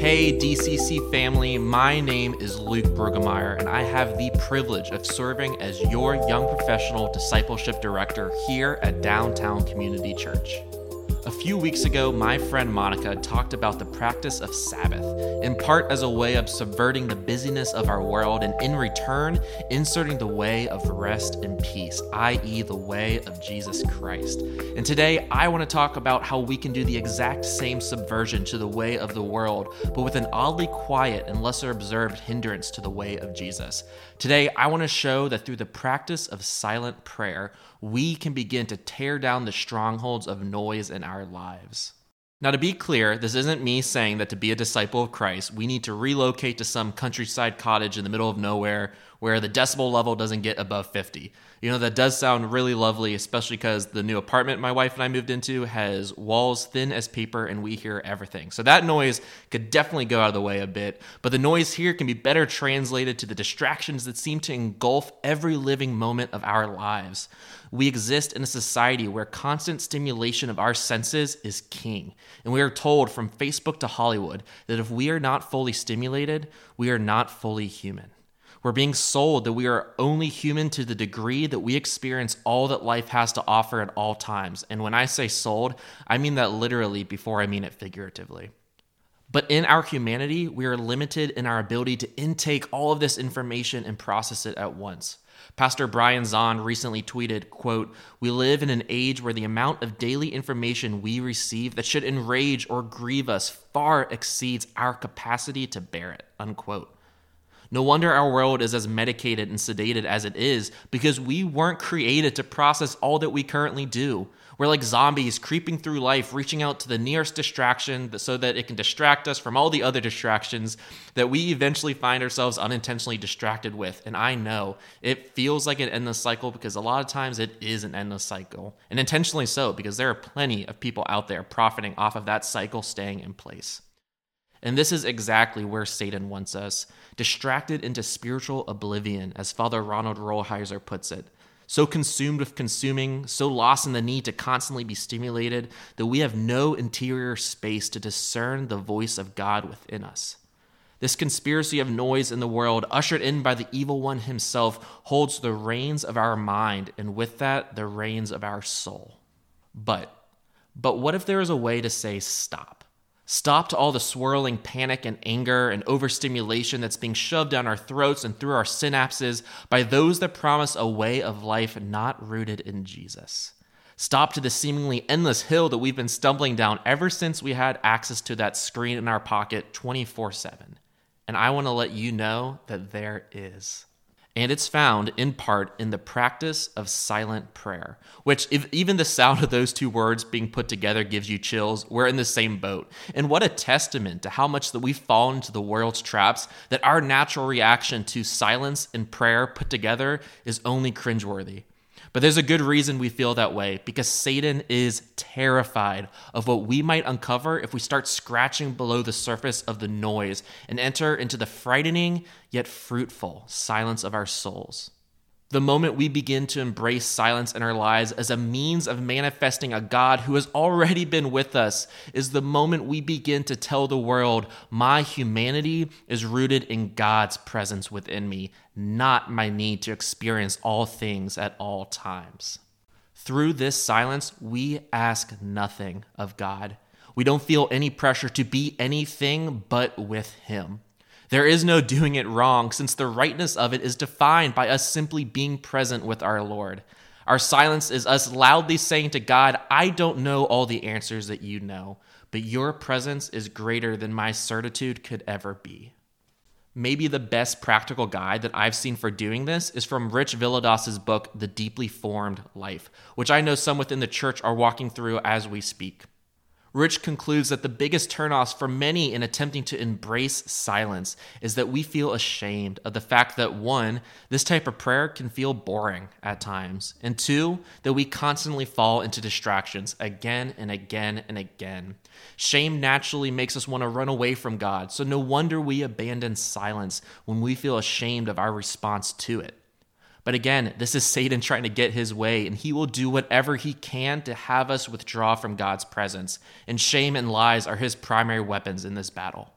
Hey, DCC family, my name is Luke Brueggemeyer, and I have the privilege of serving as your young professional discipleship director here at Downtown Community Church. A few weeks ago, my friend Monica talked about the practice of Sabbath, in part as a way of subverting the busyness of our world, and in return, inserting the way of rest and peace, i.e., the way of Jesus Christ. And today, I want to talk about how we can do the exact same subversion to the way of the world, but with an oddly quiet and lesser observed hindrance to the way of Jesus. Today, I want to show that through the practice of silent prayer, we can begin to tear down the strongholds of noise in our lives. Now, to be clear, this isn't me saying that to be a disciple of Christ, we need to relocate to some countryside cottage in the middle of nowhere where the decibel level doesn't get above 50. You know, that does sound really lovely, especially because the new apartment my wife and I moved into has walls thin as paper and we hear everything. So that noise could definitely go out of the way a bit. But the noise here can be better translated to the distractions that seem to engulf every living moment of our lives. We exist in a society where constant stimulation of our senses is king. And we are told from Facebook to Hollywood that if we are not fully stimulated, we are not fully human. We're being sold that we are only human to the degree that we experience all that life has to offer at all times. And when I say sold, I mean that literally before I mean it figuratively. But in our humanity, we are limited in our ability to intake all of this information and process it at once. Pastor Brian Zahnd recently tweeted, quote, "We live in an age where the amount of daily information we receive that should enrage or grieve us far exceeds our capacity to bear it." Unquote. No wonder our world is as medicated and sedated as it is because we weren't created to process all that we currently do. We're like zombies creeping through life, reaching out to the nearest distraction so that it can distract us from all the other distractions that we eventually find ourselves unintentionally distracted with. And I know it feels like an endless cycle because a lot of times it is an endless cycle, and intentionally so because there are plenty of people out there profiting off of that cycle staying in place. And this is exactly where Satan wants us distracted into spiritual oblivion, as Father Ronald Rolheiser puts it. So consumed with consuming, so lost in the need to constantly be stimulated, that we have no interior space to discern the voice of God within us. This conspiracy of noise in the world, ushered in by the evil one himself, holds the reins of our mind, and with that, the reins of our soul. But, but what if there is a way to say stop? Stop to all the swirling panic and anger and overstimulation that's being shoved down our throats and through our synapses by those that promise a way of life not rooted in Jesus. Stop to the seemingly endless hill that we've been stumbling down ever since we had access to that screen in our pocket 24 7. And I want to let you know that there is and it's found in part in the practice of silent prayer, which, if even the sound of those two words being put together gives you chills, we're in the same boat. And what a testament to how much that we've fallen into the world's traps that our natural reaction to silence and prayer put together is only cringeworthy. But there's a good reason we feel that way because Satan is terrified of what we might uncover if we start scratching below the surface of the noise and enter into the frightening yet fruitful silence of our souls. The moment we begin to embrace silence in our lives as a means of manifesting a God who has already been with us is the moment we begin to tell the world, my humanity is rooted in God's presence within me, not my need to experience all things at all times. Through this silence, we ask nothing of God. We don't feel any pressure to be anything but with Him. There is no doing it wrong, since the rightness of it is defined by us simply being present with our Lord. Our silence is us loudly saying to God, I don't know all the answers that you know, but your presence is greater than my certitude could ever be. Maybe the best practical guide that I've seen for doing this is from Rich Villodas's book, The Deeply Formed Life, which I know some within the church are walking through as we speak. Rich concludes that the biggest turnoffs for many in attempting to embrace silence is that we feel ashamed of the fact that one, this type of prayer can feel boring at times, and two, that we constantly fall into distractions again and again and again. Shame naturally makes us want to run away from God, so no wonder we abandon silence when we feel ashamed of our response to it. But again, this is Satan trying to get his way, and he will do whatever he can to have us withdraw from God's presence. And shame and lies are his primary weapons in this battle.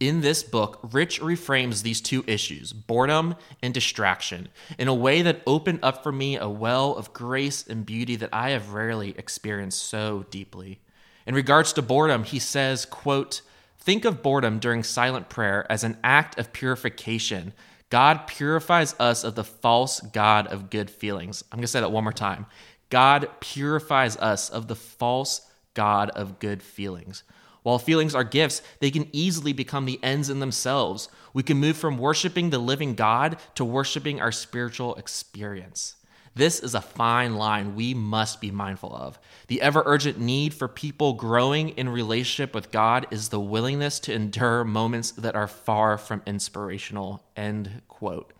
In this book, Rich reframes these two issues, boredom and distraction, in a way that opened up for me a well of grace and beauty that I have rarely experienced so deeply. In regards to boredom, he says, quote, Think of boredom during silent prayer as an act of purification God purifies us of the false God of good feelings. I'm going to say that one more time. God purifies us of the false God of good feelings. While feelings are gifts, they can easily become the ends in themselves. We can move from worshiping the living God to worshiping our spiritual experience. This is a fine line we must be mindful of. The ever urgent need for people growing in relationship with God is the willingness to endure moments that are far from inspirational. End quote.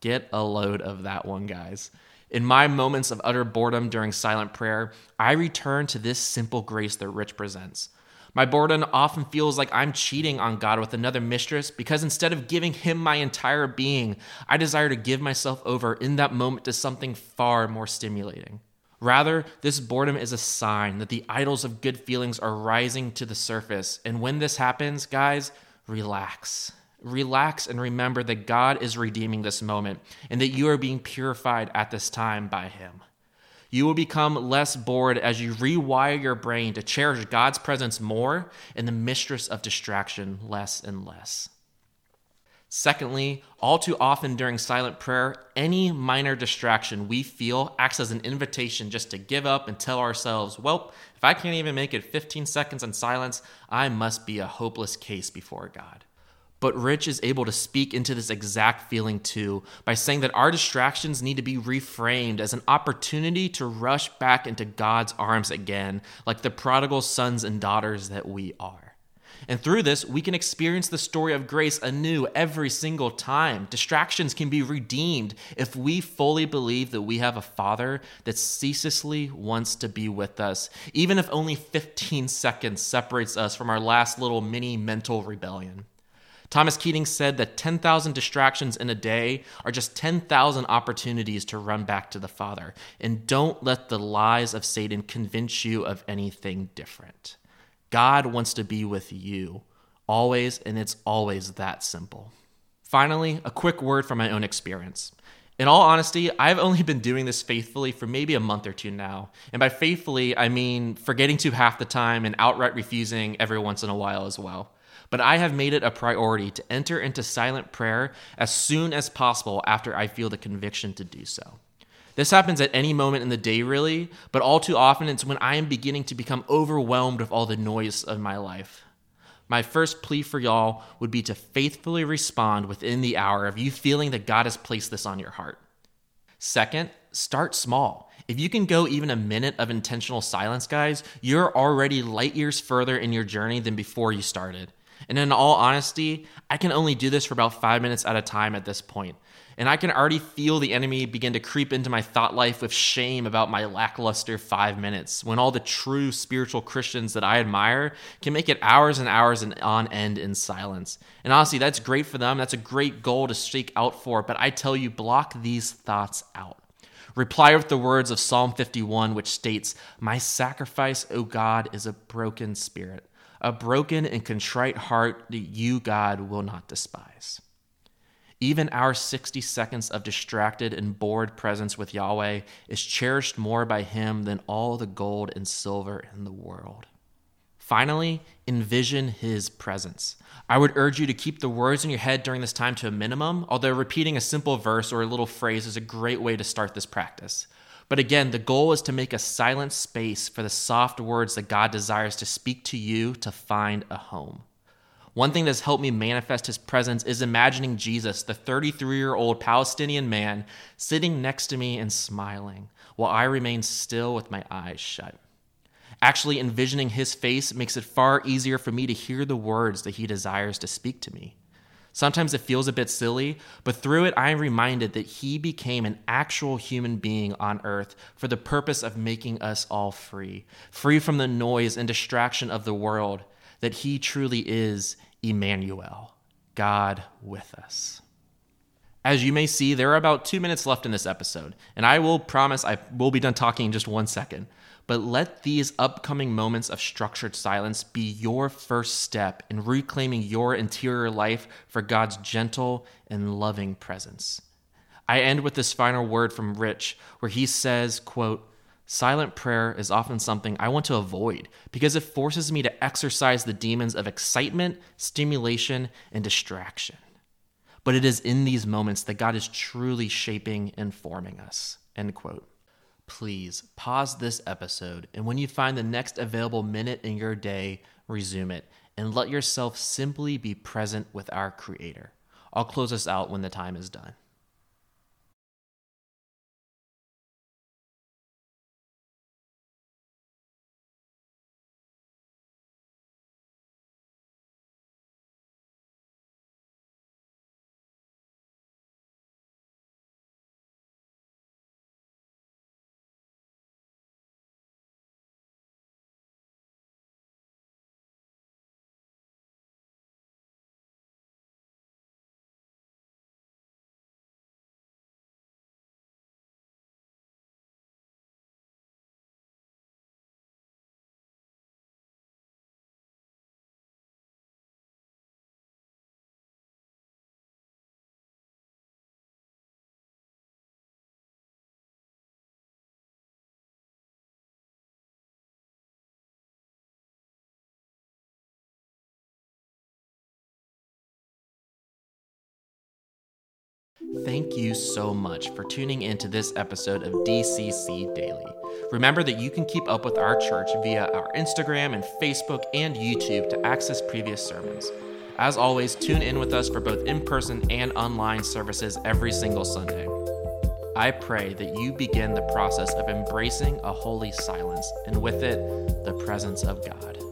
Get a load of that one, guys. In my moments of utter boredom during silent prayer, I return to this simple grace that Rich presents. My boredom often feels like I'm cheating on God with another mistress because instead of giving Him my entire being, I desire to give myself over in that moment to something far more stimulating. Rather, this boredom is a sign that the idols of good feelings are rising to the surface. And when this happens, guys, relax. Relax and remember that God is redeeming this moment and that you are being purified at this time by Him. You will become less bored as you rewire your brain to cherish God's presence more and the mistress of distraction less and less. Secondly, all too often during silent prayer, any minor distraction we feel acts as an invitation just to give up and tell ourselves, well, if I can't even make it 15 seconds in silence, I must be a hopeless case before God. But Rich is able to speak into this exact feeling too by saying that our distractions need to be reframed as an opportunity to rush back into God's arms again, like the prodigal sons and daughters that we are. And through this, we can experience the story of grace anew every single time. Distractions can be redeemed if we fully believe that we have a Father that ceaselessly wants to be with us, even if only 15 seconds separates us from our last little mini mental rebellion. Thomas Keating said that 10,000 distractions in a day are just 10,000 opportunities to run back to the Father. And don't let the lies of Satan convince you of anything different. God wants to be with you always, and it's always that simple. Finally, a quick word from my own experience. In all honesty, I've only been doing this faithfully for maybe a month or two now. And by faithfully, I mean forgetting to half the time and outright refusing every once in a while as well but I have made it a priority to enter into silent prayer as soon as possible after I feel the conviction to do so. This happens at any moment in the day, really, but all too often it's when I am beginning to become overwhelmed with all the noise of my life. My first plea for y'all would be to faithfully respond within the hour of you feeling that God has placed this on your heart. Second, start small. If you can go even a minute of intentional silence, guys, you're already light years further in your journey than before you started. And in all honesty, I can only do this for about five minutes at a time at this point. And I can already feel the enemy begin to creep into my thought life with shame about my lackluster five minutes, when all the true spiritual Christians that I admire can make it hours and hours and on end in silence. And honestly, that's great for them. That's a great goal to seek out for. But I tell you, block these thoughts out. Reply with the words of Psalm 51, which states, My sacrifice, O God, is a broken spirit a broken and contrite heart that you, God, will not despise. Even our 60 seconds of distracted and bored presence with Yahweh is cherished more by Him than all the gold and silver in the world. Finally, envision His presence. I would urge you to keep the words in your head during this time to a minimum, although repeating a simple verse or a little phrase is a great way to start this practice. But again, the goal is to make a silent space for the soft words that God desires to speak to you to find a home. One thing that's helped me manifest his presence is imagining Jesus, the 33 year old Palestinian man, sitting next to me and smiling while I remain still with my eyes shut. Actually, envisioning his face makes it far easier for me to hear the words that he desires to speak to me. Sometimes it feels a bit silly, but through it, I am reminded that he became an actual human being on earth for the purpose of making us all free, free from the noise and distraction of the world, that he truly is Emmanuel, God with us. As you may see, there are about two minutes left in this episode, and I will promise I will be done talking in just one second. But let these upcoming moments of structured silence be your first step in reclaiming your interior life for God's gentle and loving presence. I end with this final word from Rich, where he says, quote, Silent prayer is often something I want to avoid because it forces me to exorcise the demons of excitement, stimulation, and distraction. But it is in these moments that God is truly shaping and forming us. End quote please pause this episode and when you find the next available minute in your day, resume it and let yourself simply be present with our Creator. I'll close us out when the time is done. Thank you so much for tuning into this episode of DCC Daily. Remember that you can keep up with our church via our Instagram and Facebook and YouTube to access previous sermons. As always, tune in with us for both in person and online services every single Sunday. I pray that you begin the process of embracing a holy silence and with it, the presence of God.